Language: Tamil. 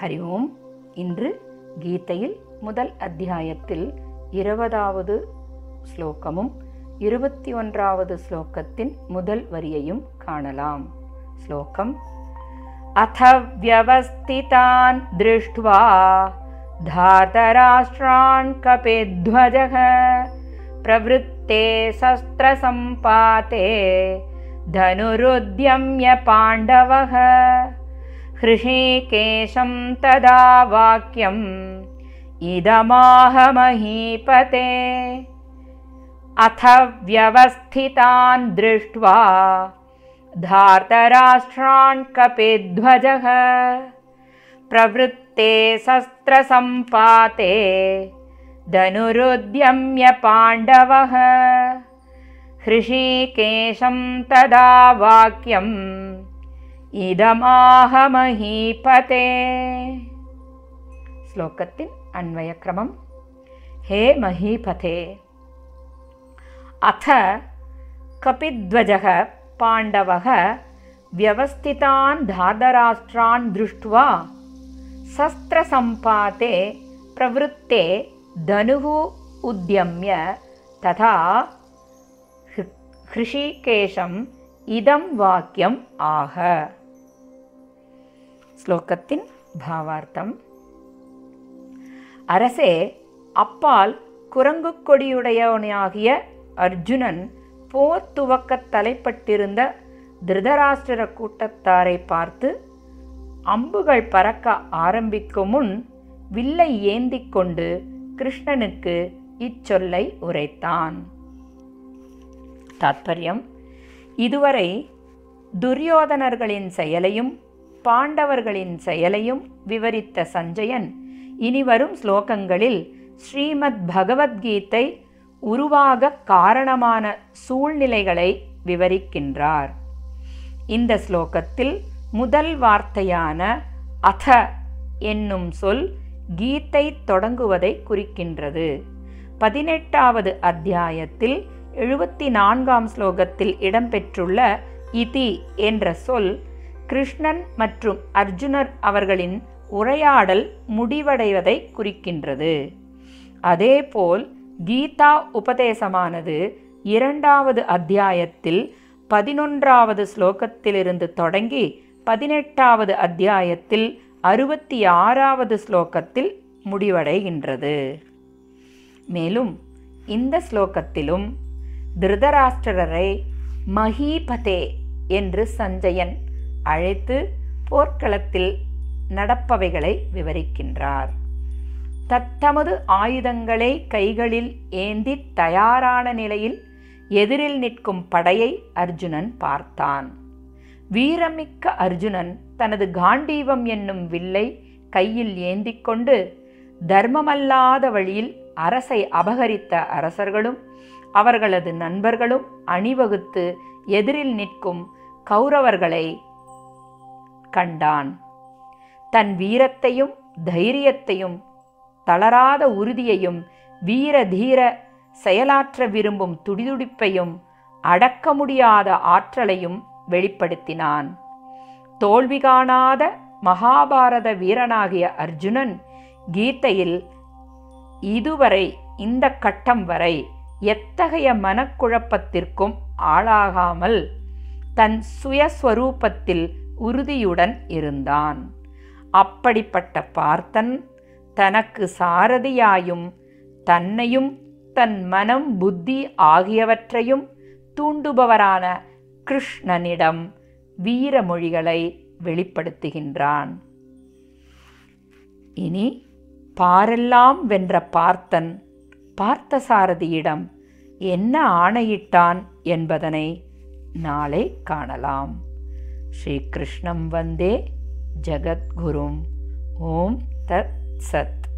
ஹரி ஓம் இன்று கீதையில் முதல் அத்தியாயத்தில் இருபதாவது ஸ்லோகமும் இருபத்தி ஒன்றாவது ஸ்லோகத்தின் முதல் வரியையும் காணலாம் ஸ்லோகம் अथ व्यवस्थितान् दृष्ट्वा धातराष्ट्रान् कपिध्वजः प्रवृत्ते शस्त्रसम्पाते धनुरुद्यम्य पाण्डवः हृषीकेशं तदा वाक्यम् इदमाह महीपते अथ व्यवस्थितान् दृष्ट्वा धार्तराष्ट्रान् कपिध्वजः प्रवृत्ते शस्त्रसम्पाते धनुरुद्यम्य पाण्डवः। हृषीकेशं तदा वाक्यम् श्लोकस्य अन्वयक्रमं हे महीपते अथ कपिध्वजः पाण्डवः व्यवस्थितान् धातराष्ट्रान् दृष्ट्वा शस्त्रसम्पाते प्रवृत्ते धनुः उद्यम्य तथा हृ हृषिकेशम् इदं वाक्यम् आह ஸ்லோகத்தின் பாவார்த்தம். அரசே அப்பால் குரங்கு கொடியுடையவனாகிய அர்ஜுனன் போர் துவக்கத் தலைப்பட்டிருந்த திருதராஷ்டிர கூட்டத்தாரை பார்த்து அம்புகள் பறக்க ஆரம்பிக்கும் முன் வில்லை ஏந்திக் கொண்டு கிருஷ்ணனுக்கு இச்சொல்லை உரைத்தான். தாத்பரியம் இதுவரை துரியோதனர்களின் செயலையும் பாண்டவர்களின் செயலையும் விவரித்த சஞ்சயன். இனிவரும் ஸ்லோகங்களில் ஸ்ரீமத் பகவத்கீதை உருவாக காரணமான சூழ்நிலைகளை விவரிக்கின்றார். இந்த ஸ்லோகத்தில் முதல் வார்த்தையான அத என்னும் சொல் கீதை தொடங்குவதை குறிக்கின்றது. பதினெட்டாவது அத்தியாயத்தில் எழுபத்தி நான்காம் ஸ்லோகத்தில் இடம்பெற்றுள்ள இதி என்ற சொல் கிருஷ்ணன் மற்றும் அர்ஜுனர் அவர்களின் உரையாடல் முடிவடைவதை குறிக்கின்றது. அதேபோல் கீதா உபதேசமானது இரண்டாவது அத்தியாயத்தில் பதினொன்றாவது ஸ்லோகத்திலிருந்து தொடங்கி பதினெட்டாவது அத்தியாயத்தில் அறுபத்தி ஆறாவது ஸ்லோகத்தில் முடிவடைகின்றது. மேலும் இந்த ஸ்லோகத்திலும் திருதராஷ்டிரரை மஹீபதே என்று சஞ்சயன் அழைத்து போர்க்களத்தில் நடப்பவைகளை விவரிக்கின்றார். தத்தமது ஆயுதங்களை கைகளில் ஏந்தி தயாரான நிலையில் எதிரில் நிற்கும் படையை அர்ஜுனன் பார்த்தான். வீரமிக்க அர்ஜுனன் தனது காண்டீவம் என்னும் வில்லை கையில் ஏந்தி கொண்டு தர்மமல்லாத வழியில் அரசை அபகரித்த அரசர்களும் அவர்களது நண்பர்களும் அணிவகுத்து எதிரில் நிற்கும் கௌரவர்களை கண்டான். தன் வீரத்தையும் தைரியத்தையும் தளராத உறுதியையும் வீர தீர செயலாற்ற விரும்பும் துடிதுடிப்பையும் அடக்க முடியாத ஆற்றலையும் வெளிப்படுத்தினான். தோல்வி காணாத மகாபாரத வீரனாகிய அர்ஜுனன் கீதையில் இதுவரை இந்த கட்டம் வரை எத்தகைய மனக்குழப்பத்திற்கும் ஆளாகாமல் தன் சுயஸ்வரூபத்தில் உறுதியுடன் இருந்தான். அப்படிப்பட்ட பார்த்தன் தனக்கு சாரதியாயும் தன்னையும் தன் மனம் புத்தி ஆகியவற்றையும் தூண்டுபவரான கிருஷ்ணனிடம் வீரமொழிகளை வெளிப்படுத்துகின்றான். இனி பாரெல்லாம் வென்ற பார்த்தன் பார்த்தசாரதியிடம் என்ன ஆணையிட்டான் என்பதனை நாளை காணலாம். श्रीकृष्णं वंदे जगद्गुरुम्। ॐ तत्सत्।